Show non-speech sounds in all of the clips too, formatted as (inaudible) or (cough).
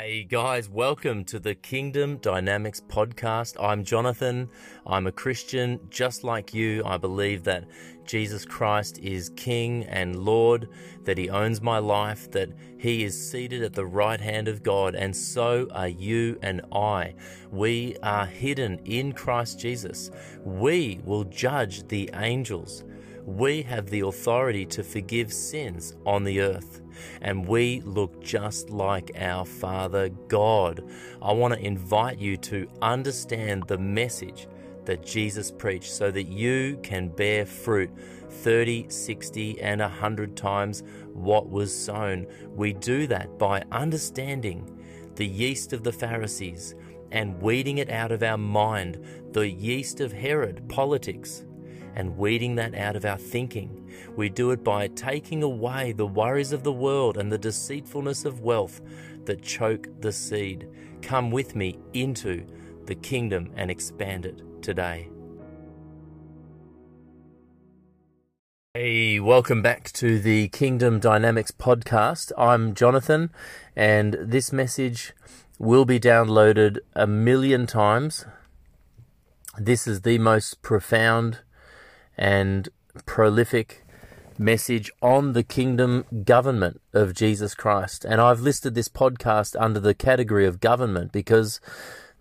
Hey guys, welcome to the Kingdom Dynamics podcast. I'm Jonathan. I'm a Christian just like you. I believe that Jesus Christ is King and Lord, that He owns my life, that He is seated at the right hand of God, and so are you and I. We are hidden in Christ Jesus. We will judge the angels. We have the authority to forgive sins on the earth and we look just like our Father God. I want to invite you to understand the message that Jesus preached so that you can bear fruit 30, 60, and 100 times what was sown. We do that by understanding the yeast of the Pharisees and weeding it out of our mind, the yeast of Herod, politics, and weeding that out of our thinking we do it by taking away the worries of the world and the deceitfulness of wealth that choke the seed. Come with me into the kingdom and expand it today. Hey, welcome back to the Kingdom Dynamics podcast. I'm Jonathan, and this message will be downloaded a million times. This is the most profound and prolific message on the kingdom government of Jesus Christ. And I've listed this podcast under the category of government because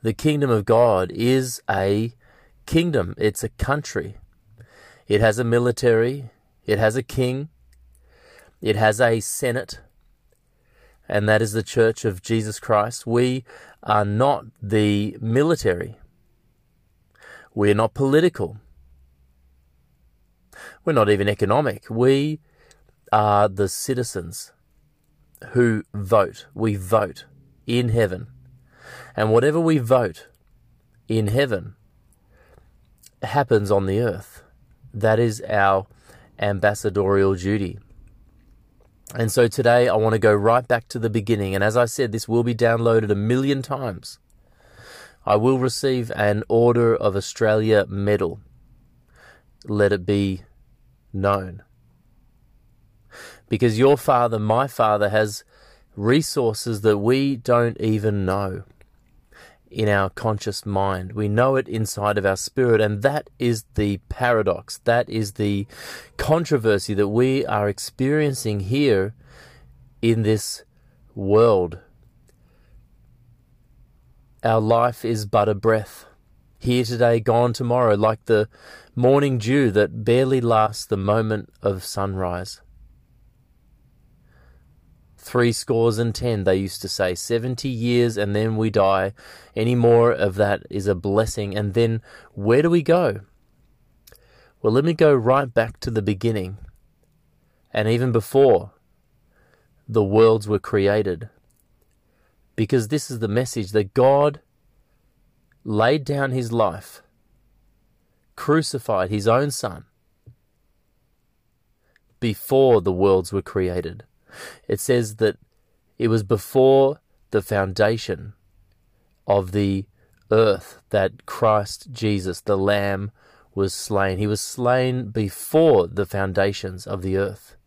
the kingdom of God is a kingdom, it's a country. It has a military, it has a king, it has a senate, and that is the church of Jesus Christ. We are not the military. We are not political. We're not even economic. We are the citizens who vote. We vote in heaven. And whatever we vote in heaven happens on the earth. That is our ambassadorial duty. And so today I want to go right back to the beginning. And as I said, this will be downloaded a million times. I will receive an Order of Australia medal. Let it be known. Because your Father, my Father, has resources that we don't even know in our conscious mind. We know it inside of our spirit, and that is the paradox. That is the controversy that we are experiencing here in this world. Our life is but a breath. Here today, gone tomorrow, like the morning dew that barely lasts the moment of sunrise. Three scores and ten, they used to say, seventy years and then we die. Any more of that is a blessing. And then where do we go? Well, let me go right back to the beginning, and even before the worlds were created. Because this is the message that God laid down his life crucified his own son before the worlds were created. It says that it was before the foundation of the earth that Christ Jesus, the Lamb, was slain. He was slain before the foundations of the earth.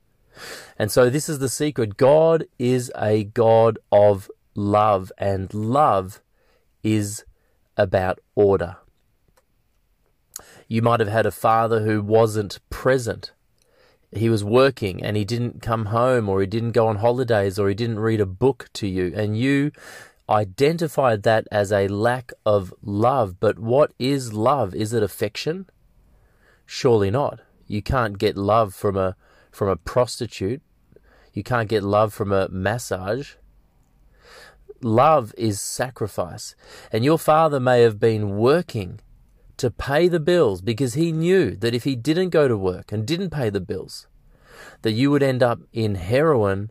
And so, this is the secret God is a God of love, and love is about order. You might have had a father who wasn't present. He was working and he didn't come home or he didn't go on holidays or he didn't read a book to you and you identified that as a lack of love. But what is love? Is it affection? Surely not. You can't get love from a from a prostitute. You can't get love from a massage. Love is sacrifice. And your father may have been working to pay the bills because he knew that if he didn't go to work and didn't pay the bills, that you would end up in heroin,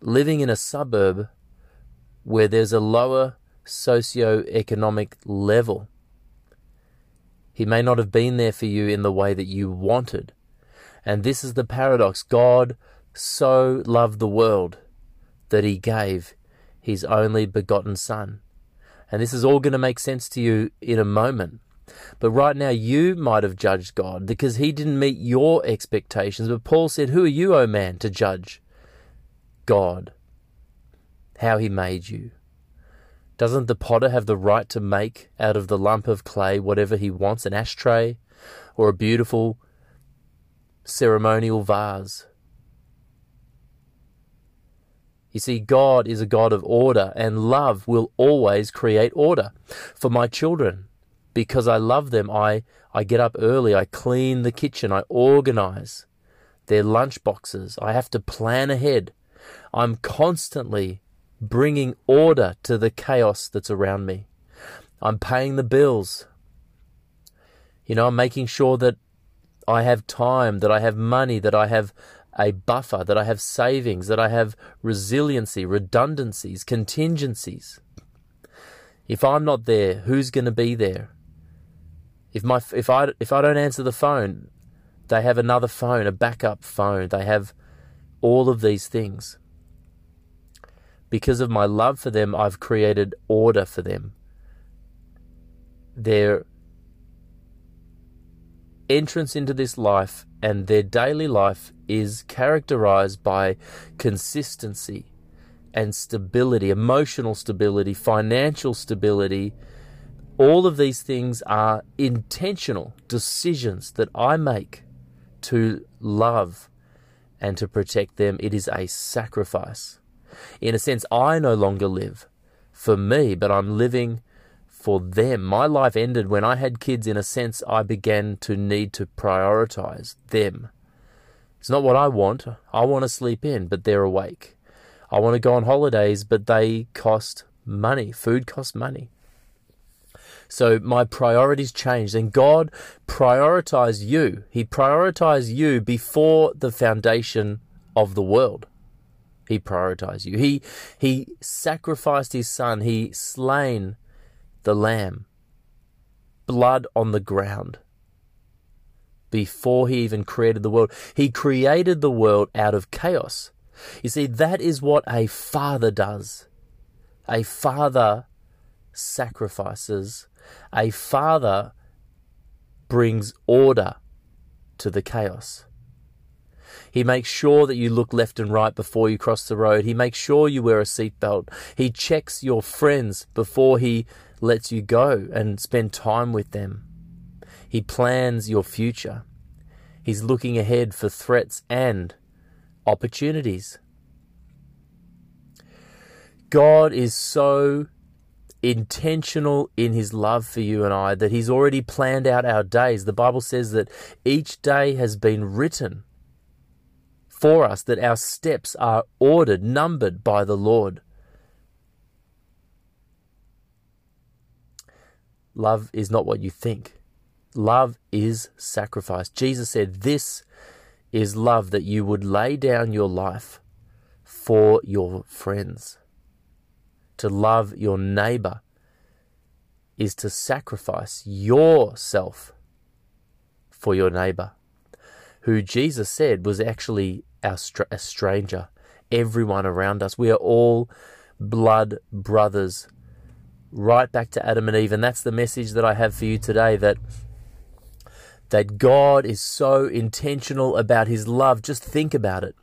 living in a suburb where there's a lower socio-economic level. He may not have been there for you in the way that you wanted. And this is the paradox. God so loved the world that he gave his only begotten Son. And this is all going to make sense to you in a moment. But right now, you might have judged God because he didn't meet your expectations. But Paul said, Who are you, O man, to judge God? How he made you. Doesn't the potter have the right to make out of the lump of clay whatever he wants, an ashtray or a beautiful ceremonial vase? You see, God is a God of order, and love will always create order. For my children, because I love them, I, I get up early, I clean the kitchen, I organize their lunch boxes, I have to plan ahead. I'm constantly bringing order to the chaos that's around me. I'm paying the bills. You know, I'm making sure that I have time, that I have money, that I have a buffer, that I have savings, that I have resiliency, redundancies, contingencies. If I'm not there, who's going to be there? If my if I if I don't answer the phone, they have another phone, a backup phone. They have all of these things. Because of my love for them, I've created order for them. Their entrance into this life and their daily life is characterized by consistency and stability, emotional stability, financial stability. All of these things are intentional decisions that I make to love and to protect them. It is a sacrifice. In a sense, I no longer live for me, but I'm living for them. My life ended when I had kids. In a sense, I began to need to prioritize them. It's not what I want. I want to sleep in, but they're awake. I want to go on holidays, but they cost money. Food costs money. So my priorities changed, and God prioritized you. He prioritized you before the foundation of the world. He prioritized you. He he sacrificed his son. He slain the lamb. Blood on the ground. Before he even created the world, he created the world out of chaos. You see, that is what a father does. A father sacrifices. A father brings order to the chaos. He makes sure that you look left and right before you cross the road. He makes sure you wear a seatbelt. He checks your friends before he lets you go and spend time with them. He plans your future. He's looking ahead for threats and opportunities. God is so intentional in his love for you and I that he's already planned out our days. The Bible says that each day has been written for us, that our steps are ordered, numbered by the Lord. Love is not what you think. Love is sacrifice. Jesus said, This is love that you would lay down your life for your friends. To love your neighbor is to sacrifice yourself for your neighbor, who Jesus said was actually our str- a stranger, everyone around us. We are all blood brothers, right back to Adam and Eve. And that's the message that I have for you today that that God is so intentional about his love. Just think about it.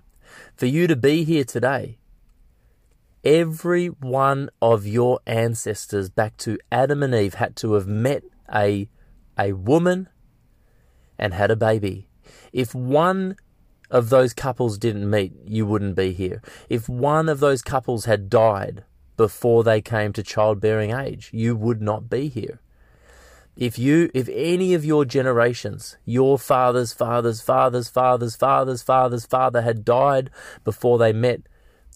For you to be here today, every one of your ancestors back to Adam and Eve had to have met a a woman and had a baby. If one of those couples didn't meet, you wouldn't be here. If one of those couples had died before they came to childbearing age, you would not be here. If you, if any of your generations, your fathers, fathers, fathers, fathers, fathers, fathers, fathers, father had died before they met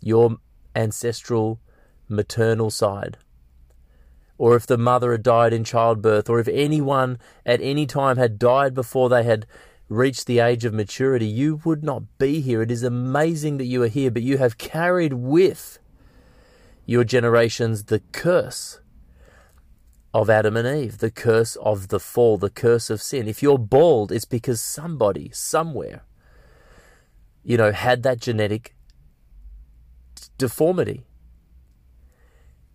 your ancestral maternal side, or if the mother had died in childbirth, or if anyone at any time had died before they had reached the age of maturity, you would not be here. It is amazing that you are here, but you have carried with your generations the curse of Adam and Eve, the curse of the fall, the curse of sin. If you're bald, it's because somebody, somewhere, you know, had that genetic deformity.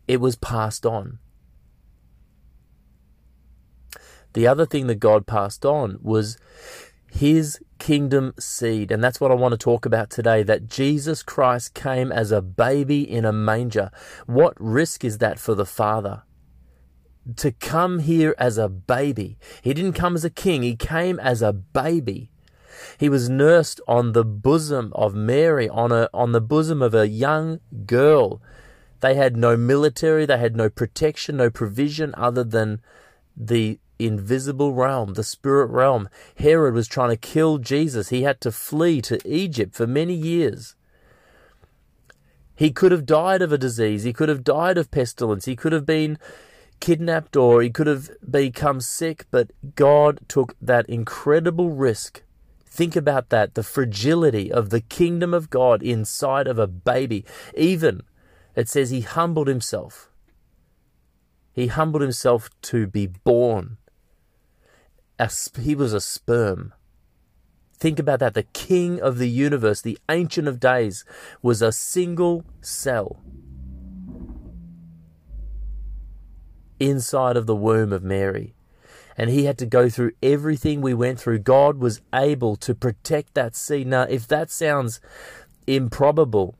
It was passed on. The other thing that God passed on was his kingdom seed. And that's what I want to talk about today that Jesus Christ came as a baby in a manger. What risk is that for the Father? To come here as a baby. He didn't come as a king, he came as a baby. He was nursed on the bosom of Mary, on, a, on the bosom of a young girl. They had no military, they had no protection, no provision other than the invisible realm, the spirit realm. Herod was trying to kill Jesus. He had to flee to Egypt for many years. He could have died of a disease. He could have died of pestilence. He could have been kidnapped or he could have become sick, but God took that incredible risk. Think about that the fragility of the kingdom of God inside of a baby. Even, it says, he humbled himself. He humbled himself to be born a, he was a sperm. Think about that. The king of the universe, the ancient of days, was a single cell inside of the womb of Mary. And he had to go through everything we went through. God was able to protect that seed. Now, if that sounds improbable,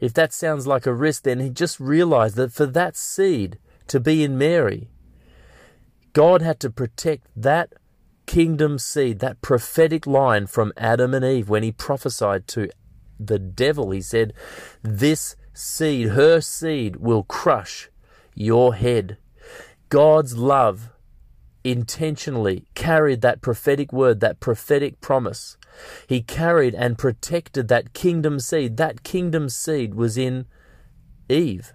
if that sounds like a risk, then he just realized that for that seed to be in Mary, God had to protect that kingdom seed, that prophetic line from Adam and Eve when he prophesied to the devil. He said, This seed, her seed, will crush your head. God's love intentionally carried that prophetic word, that prophetic promise. He carried and protected that kingdom seed. That kingdom seed was in Eve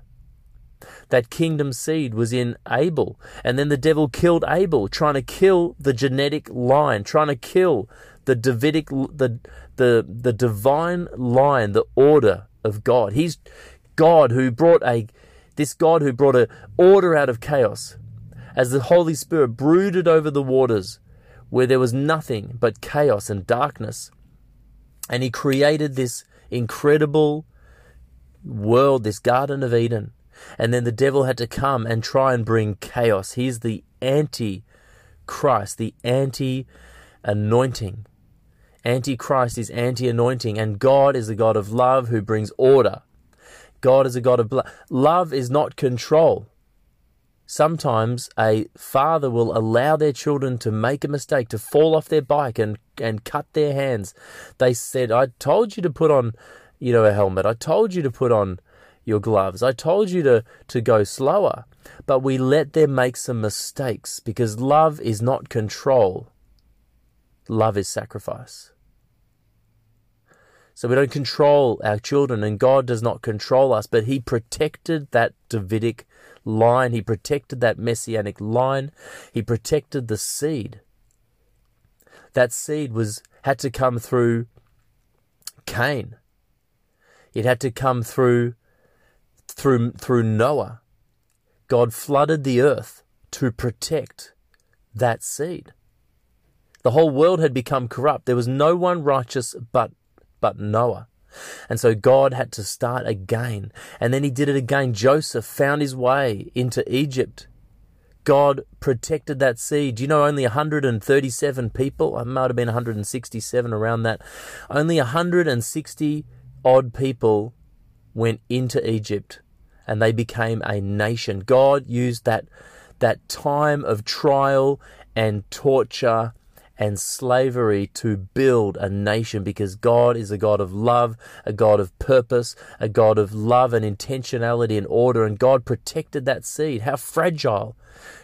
that kingdom seed was in Abel. And then the devil killed Abel, trying to kill the genetic line, trying to kill the Davidic, the, the, the divine line, the order of God. He's God who brought a, this God who brought a order out of chaos. As the Holy Spirit brooded over the waters where there was nothing but chaos and darkness. And he created this incredible world, this Garden of Eden and then the devil had to come and try and bring chaos. He's the anti Christ, the anti anointing. Antichrist is anti anointing, and God is a God of love who brings order. God is a God of blood. Love is not control. Sometimes a father will allow their children to make a mistake, to fall off their bike and, and cut their hands. They said, I told you to put on, you know, a helmet. I told you to put on your gloves. I told you to, to go slower. But we let them make some mistakes because love is not control, love is sacrifice. So we don't control our children, and God does not control us, but He protected that Davidic line. He protected that messianic line. He protected the seed. That seed was had to come through Cain. It had to come through through, through Noah, God flooded the earth to protect that seed. The whole world had become corrupt. There was no one righteous but, but Noah. And so God had to start again. And then he did it again. Joseph found his way into Egypt. God protected that seed. You know, only 137 people, it might have been 167 around that, only 160 odd people went into Egypt and they became a nation. God used that, that time of trial and torture and slavery to build a nation because God is a God of love, a God of purpose, a God of love and intentionality and order. And God protected that seed. How fragile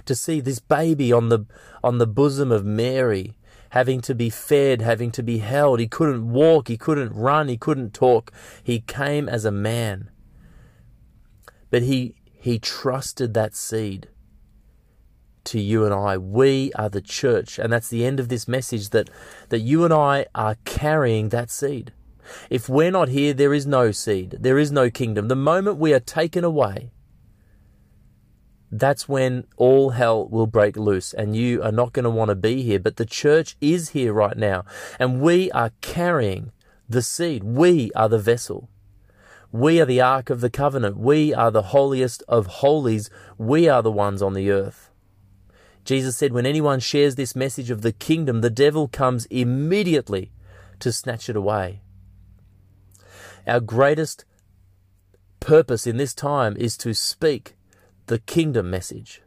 to see this baby on the, on the bosom of Mary having to be fed, having to be held. He couldn't walk, he couldn't run, he couldn't talk. He came as a man. But he, he trusted that seed to you and I. We are the church. And that's the end of this message that, that you and I are carrying that seed. If we're not here, there is no seed. There is no kingdom. The moment we are taken away, that's when all hell will break loose and you are not going to want to be here. But the church is here right now and we are carrying the seed. We are the vessel. We are the Ark of the Covenant. We are the holiest of holies. We are the ones on the earth. Jesus said, when anyone shares this message of the kingdom, the devil comes immediately to snatch it away. Our greatest purpose in this time is to speak the kingdom message.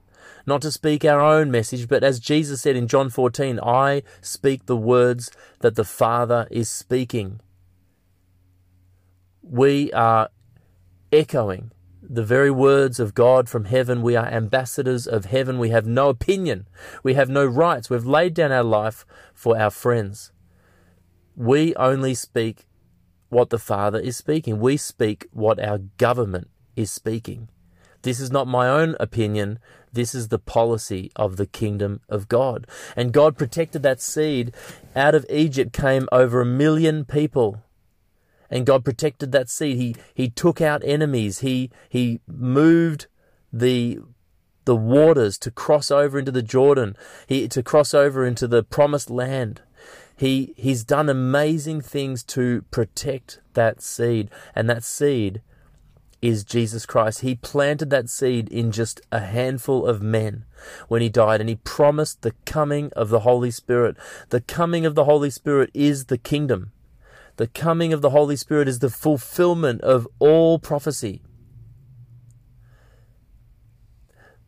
Not to speak our own message, but as Jesus said in John 14, I speak the words that the Father is speaking. We are echoing the very words of God from heaven. We are ambassadors of heaven. We have no opinion. We have no rights. We've laid down our life for our friends. We only speak what the Father is speaking. We speak what our government is speaking. This is not my own opinion. This is the policy of the kingdom of God. And God protected that seed. Out of Egypt came over a million people and God protected that seed. He he took out enemies. He he moved the the waters to cross over into the Jordan. He to cross over into the promised land. He he's done amazing things to protect that seed, and that seed is Jesus Christ. He planted that seed in just a handful of men when he died, and he promised the coming of the Holy Spirit. The coming of the Holy Spirit is the kingdom. The coming of the Holy Spirit is the fulfillment of all prophecy.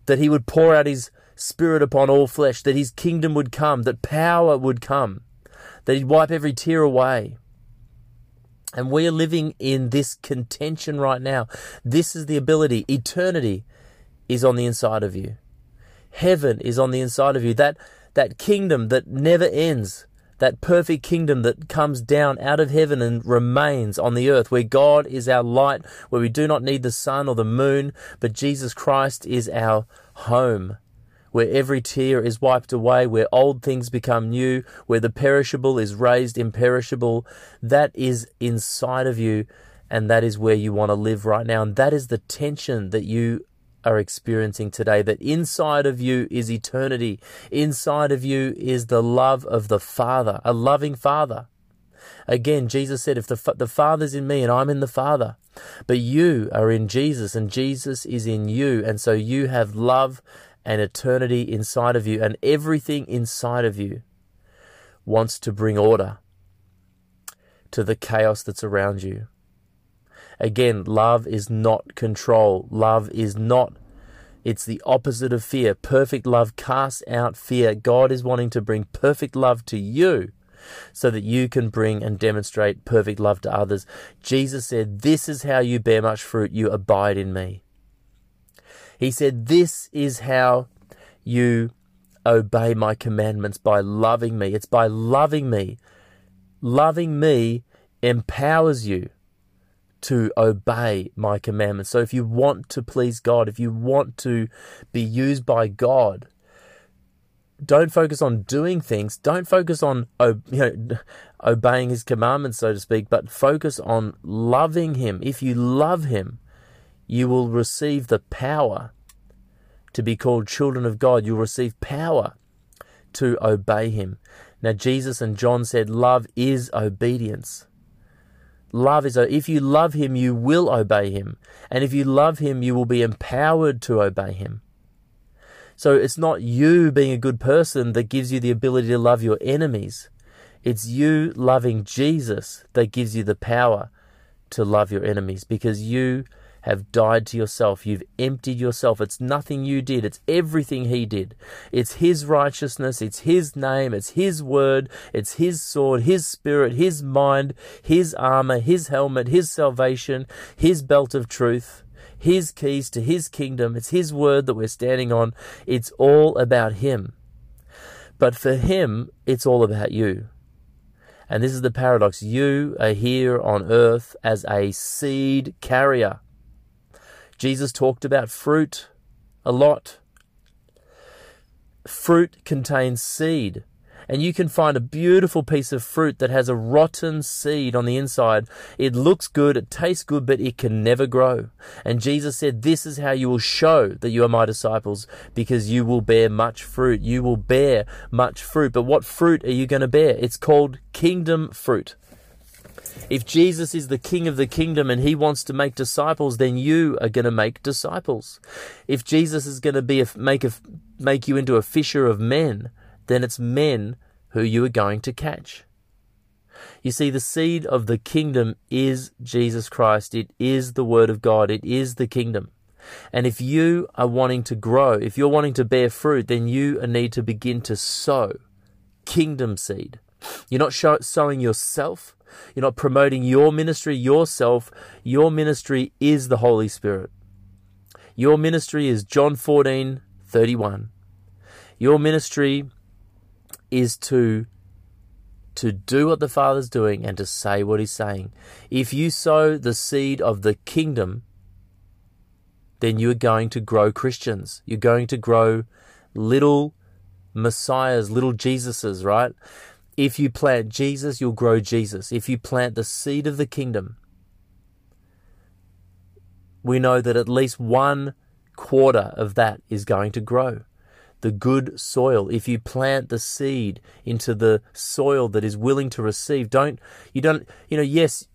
That he would pour out his spirit upon all flesh, that his kingdom would come, that power would come, that he'd wipe every tear away. And we are living in this contention right now. This is the ability. Eternity is on the inside of you. Heaven is on the inside of you. That, that kingdom that never ends that perfect kingdom that comes down out of heaven and remains on the earth, where God is our light, where we do not need the sun or the moon, but Jesus Christ is our home, where every tear is wiped away, where old things become new, where the perishable is raised imperishable. That is inside of you, and that is where you want to live right now. And that is the tension that you are experiencing today. That inside of you is eternity. Inside of you is the love of the Father, a loving Father. Again, Jesus said, if the, the Father's in me and I'm in the Father, but you are in Jesus and Jesus is in you, and so you have love and eternity inside of you, and everything inside of you wants to bring order to the chaos that's around you. Again, love is not control. Love is not, it's the opposite of fear. Perfect love casts out fear. God is wanting to bring perfect love to you so that you can bring and demonstrate perfect love to others. Jesus said, This is how you bear much fruit. You abide in me. He said, This is how you obey my commandments by loving me. It's by loving me. Loving me empowers you to obey my commandments. So if you want to please God, if you want to be used by God, don't focus on doing things. Don't focus on (laughs) you know, obeying His commandments, so to speak, but focus on loving Him. If you love Him, you will receive the power to be called children of God. You'll receive power to obey Him. Now, Jesus and John said, Love is obedience. Love is, if you love him, you will obey him. And if you love him, you will be empowered to obey him. So it's not you being a good person that gives you the ability to love your enemies. It's you loving Jesus that gives you the power to love your enemies because you have died to yourself. You've emptied yourself. It's nothing you did. It's everything he did. It's his righteousness. It's his name. It's his word. It's his sword, his spirit, his mind, his armor, his helmet, his salvation, his belt of truth his keys to his kingdom. It's his word that we're standing on. It's all about him. But for him, it's all about you. And this is the paradox. You are here on earth as a seed carrier. Jesus talked about fruit a lot. Fruit contains seed. And you can find a beautiful piece of fruit that has a rotten seed on the inside. It looks good, it tastes good, but it can never grow. And Jesus said, This is how you will show that you are my disciples, because you will bear much fruit. You will bear much fruit. But what fruit are you going to bear? It's called kingdom fruit. If Jesus is the king of the kingdom and he wants to make disciples, then you are going to make disciples. If Jesus is going to be a, make a make you into a fisher of men, then it's men who you are going to catch. You see, the seed of the kingdom is Jesus Christ. It is the Word of God. It is the kingdom. And if you are wanting to grow, if you're wanting to bear fruit, then you need to begin to sow kingdom seed. You're not sowing yourself. You're not promoting your ministry yourself. Your ministry is the Holy Spirit. Your ministry is John 14, 31. Your ministry is to to do what the Father's doing and to say what He's saying. If you sow the seed of the kingdom, then you're going to grow Christians. You're going to grow little Messiahs, little Jesuses, right? If you plant Jesus, you'll grow Jesus. If you plant the seed of the kingdom, we know that at least one quarter of that is going to grow. The good soil. If you plant the seed into the soil that is willing to receive, don't, you don't, you know, yes,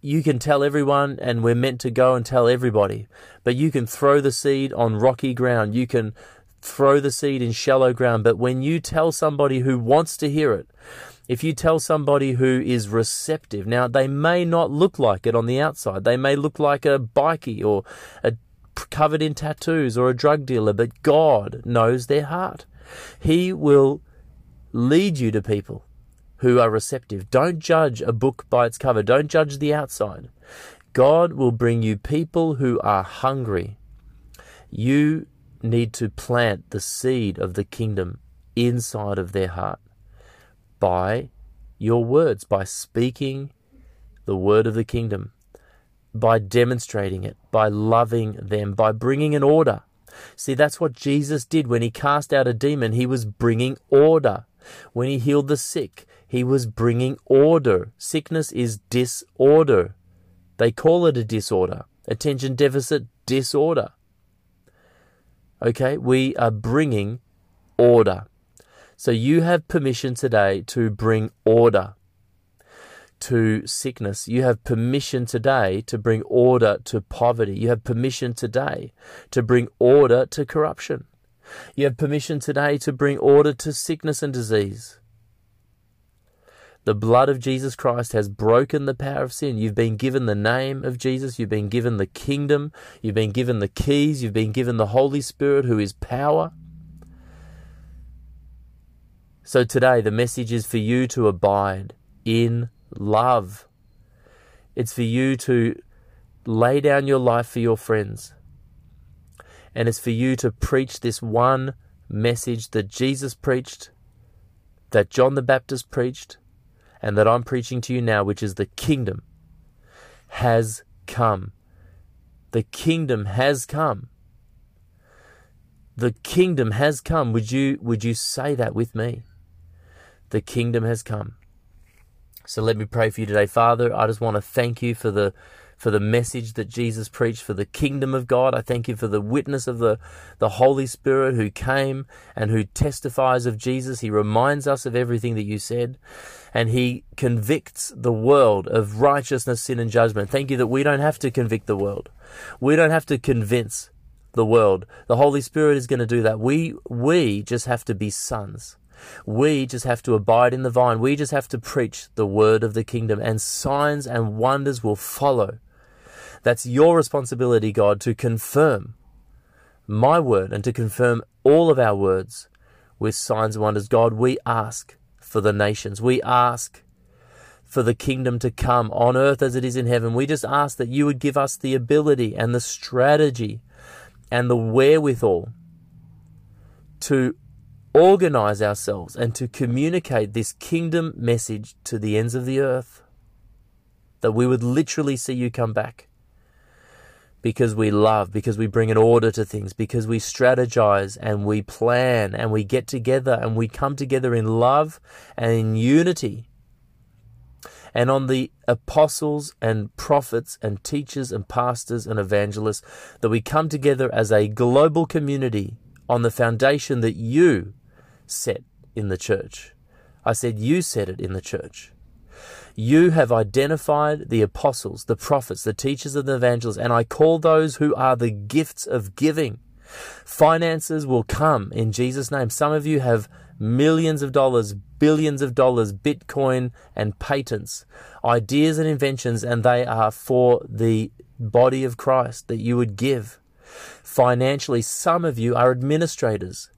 you can tell everyone and we're meant to go and tell everybody, but you can throw the seed on rocky ground. You can throw the seed in shallow ground. But when you tell somebody who wants to hear it, if you tell somebody who is receptive, now they may not look like it on the outside. They may look like a bikie or a covered in tattoos or a drug dealer, but God knows their heart. He will lead you to people who are receptive. Don't judge a book by its cover. Don't judge the outside. God will bring you people who are hungry. You need to plant the seed of the kingdom inside of their heart by your words, by speaking the word of the kingdom, by demonstrating it, by loving them, by bringing an order. See, that's what Jesus did when he cast out a demon. He was bringing order. When he healed the sick, he was bringing order. Sickness is disorder. They call it a disorder. Attention deficit disorder. Okay, we are bringing order. So you have permission today to bring order to sickness. You have permission today to bring order to poverty. You have permission today to bring order to corruption. You have permission today to bring order to sickness and disease. The blood of Jesus Christ has broken the power of sin. You've been given the name of Jesus. You've been given the kingdom. You've been given the keys. You've been given the Holy Spirit, who is power. So today, the message is for you to abide in love. It's for you to lay down your life for your friends. And it's for you to preach this one message that Jesus preached, that John the Baptist preached, and that I'm preaching to you now, which is the kingdom has come. The kingdom has come. The kingdom has come. Would you would you say that with me? The kingdom has come. So let me pray for you today, Father. I just want to thank you for the for the message that Jesus preached for the kingdom of God. I thank you for the witness of the, the Holy Spirit who came and who testifies of Jesus. He reminds us of everything that you said and he convicts the world of righteousness, sin, and judgment. Thank you that we don't have to convict the world. We don't have to convince the world. The Holy Spirit is going to do that. We, we just have to be sons. We just have to abide in the vine. We just have to preach the word of the kingdom, and signs and wonders will follow. That's your responsibility, God, to confirm my word and to confirm all of our words with signs and wonders. God, we ask for the nations. We ask for the kingdom to come on earth as it is in heaven. We just ask that you would give us the ability and the strategy and the wherewithal to organize ourselves and to communicate this kingdom message to the ends of the earth. That we would literally see you come back because we love, because we bring an order to things, because we strategize and we plan and we get together and we come together in love and in unity. And on the apostles and prophets and teachers and pastors and evangelists, that we come together as a global community on the foundation that you set in the church. I said, You set it in the church. You have identified the apostles, the prophets, the teachers, and the evangelists, and I call those who are the gifts of giving. Finances will come in Jesus' name. Some of you have millions of dollars, billions of dollars, Bitcoin and patents, ideas and inventions, and they are for the body of Christ that you would give. Financially, some of you are administrators.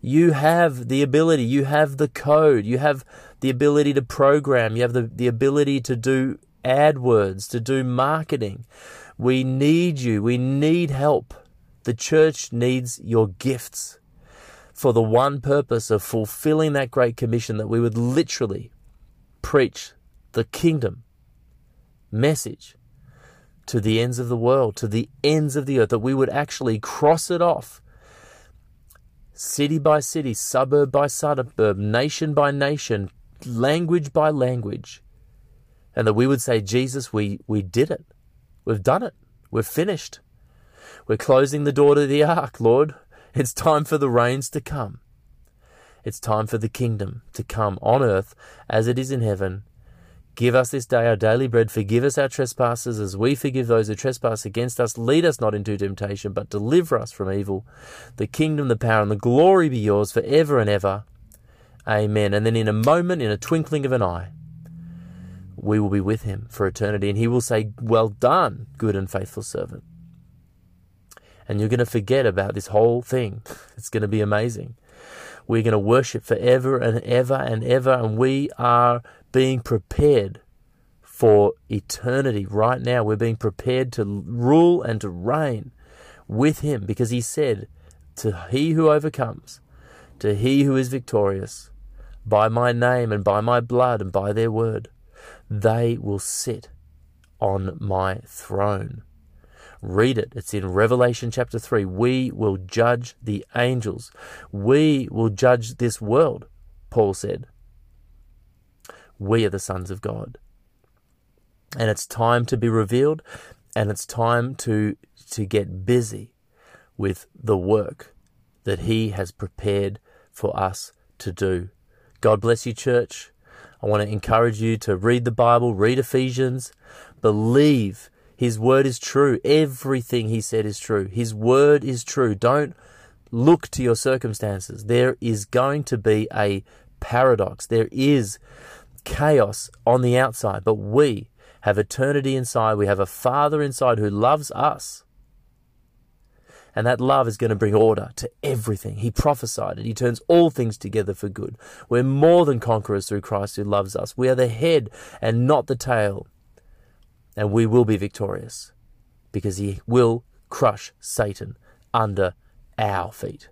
You have the ability, you have the code, you have the ability to program, you have the, the ability to do AdWords, to do marketing. We need you, we need help. The church needs your gifts for the one purpose of fulfilling that great commission that we would literally preach the kingdom message to the ends of the world, to the ends of the earth, that we would actually cross it off city by city, suburb by suburb, nation by nation, language by language, and that we would say, Jesus, we, we did it. We've done it. We're finished. We're closing the door to the ark, Lord. It's time for the rains to come. It's time for the kingdom to come on earth as it is in heaven. Give us this day our daily bread. Forgive us our trespasses as we forgive those who trespass against us. Lead us not into temptation, but deliver us from evil. The kingdom, the power, and the glory be yours for ever and ever. Amen. And then in a moment, in a twinkling of an eye, we will be with him for eternity, and he will say, Well done, good and faithful servant and you're going to forget about this whole thing. (laughs) It's going to be amazing. We're going to worship forever and ever and ever, and we are being prepared for eternity right now. We're being prepared to rule and to reign with Him because He said, To he who overcomes, to he who is victorious, by my name and by my blood and by their word, they will sit on my throne. Read it. It's in Revelation chapter 3. We will judge the angels. We will judge this world, Paul said. We are the sons of God. And it's time to be revealed and it's time to to get busy with the work that he has prepared for us to do. God bless you church. I want to encourage you to read the Bible, read Ephesians, believe his word is true. Everything he said is true. His word is true. Don't look to your circumstances. There is going to be a paradox. There is chaos on the outside, but we have eternity inside. We have a Father inside who loves us. And that love is going to bring order to everything. He prophesied it. He turns all things together for good. We're more than conquerors through Christ who loves us. We are the head and not the tail and we will be victorious because he will crush Satan under our feet.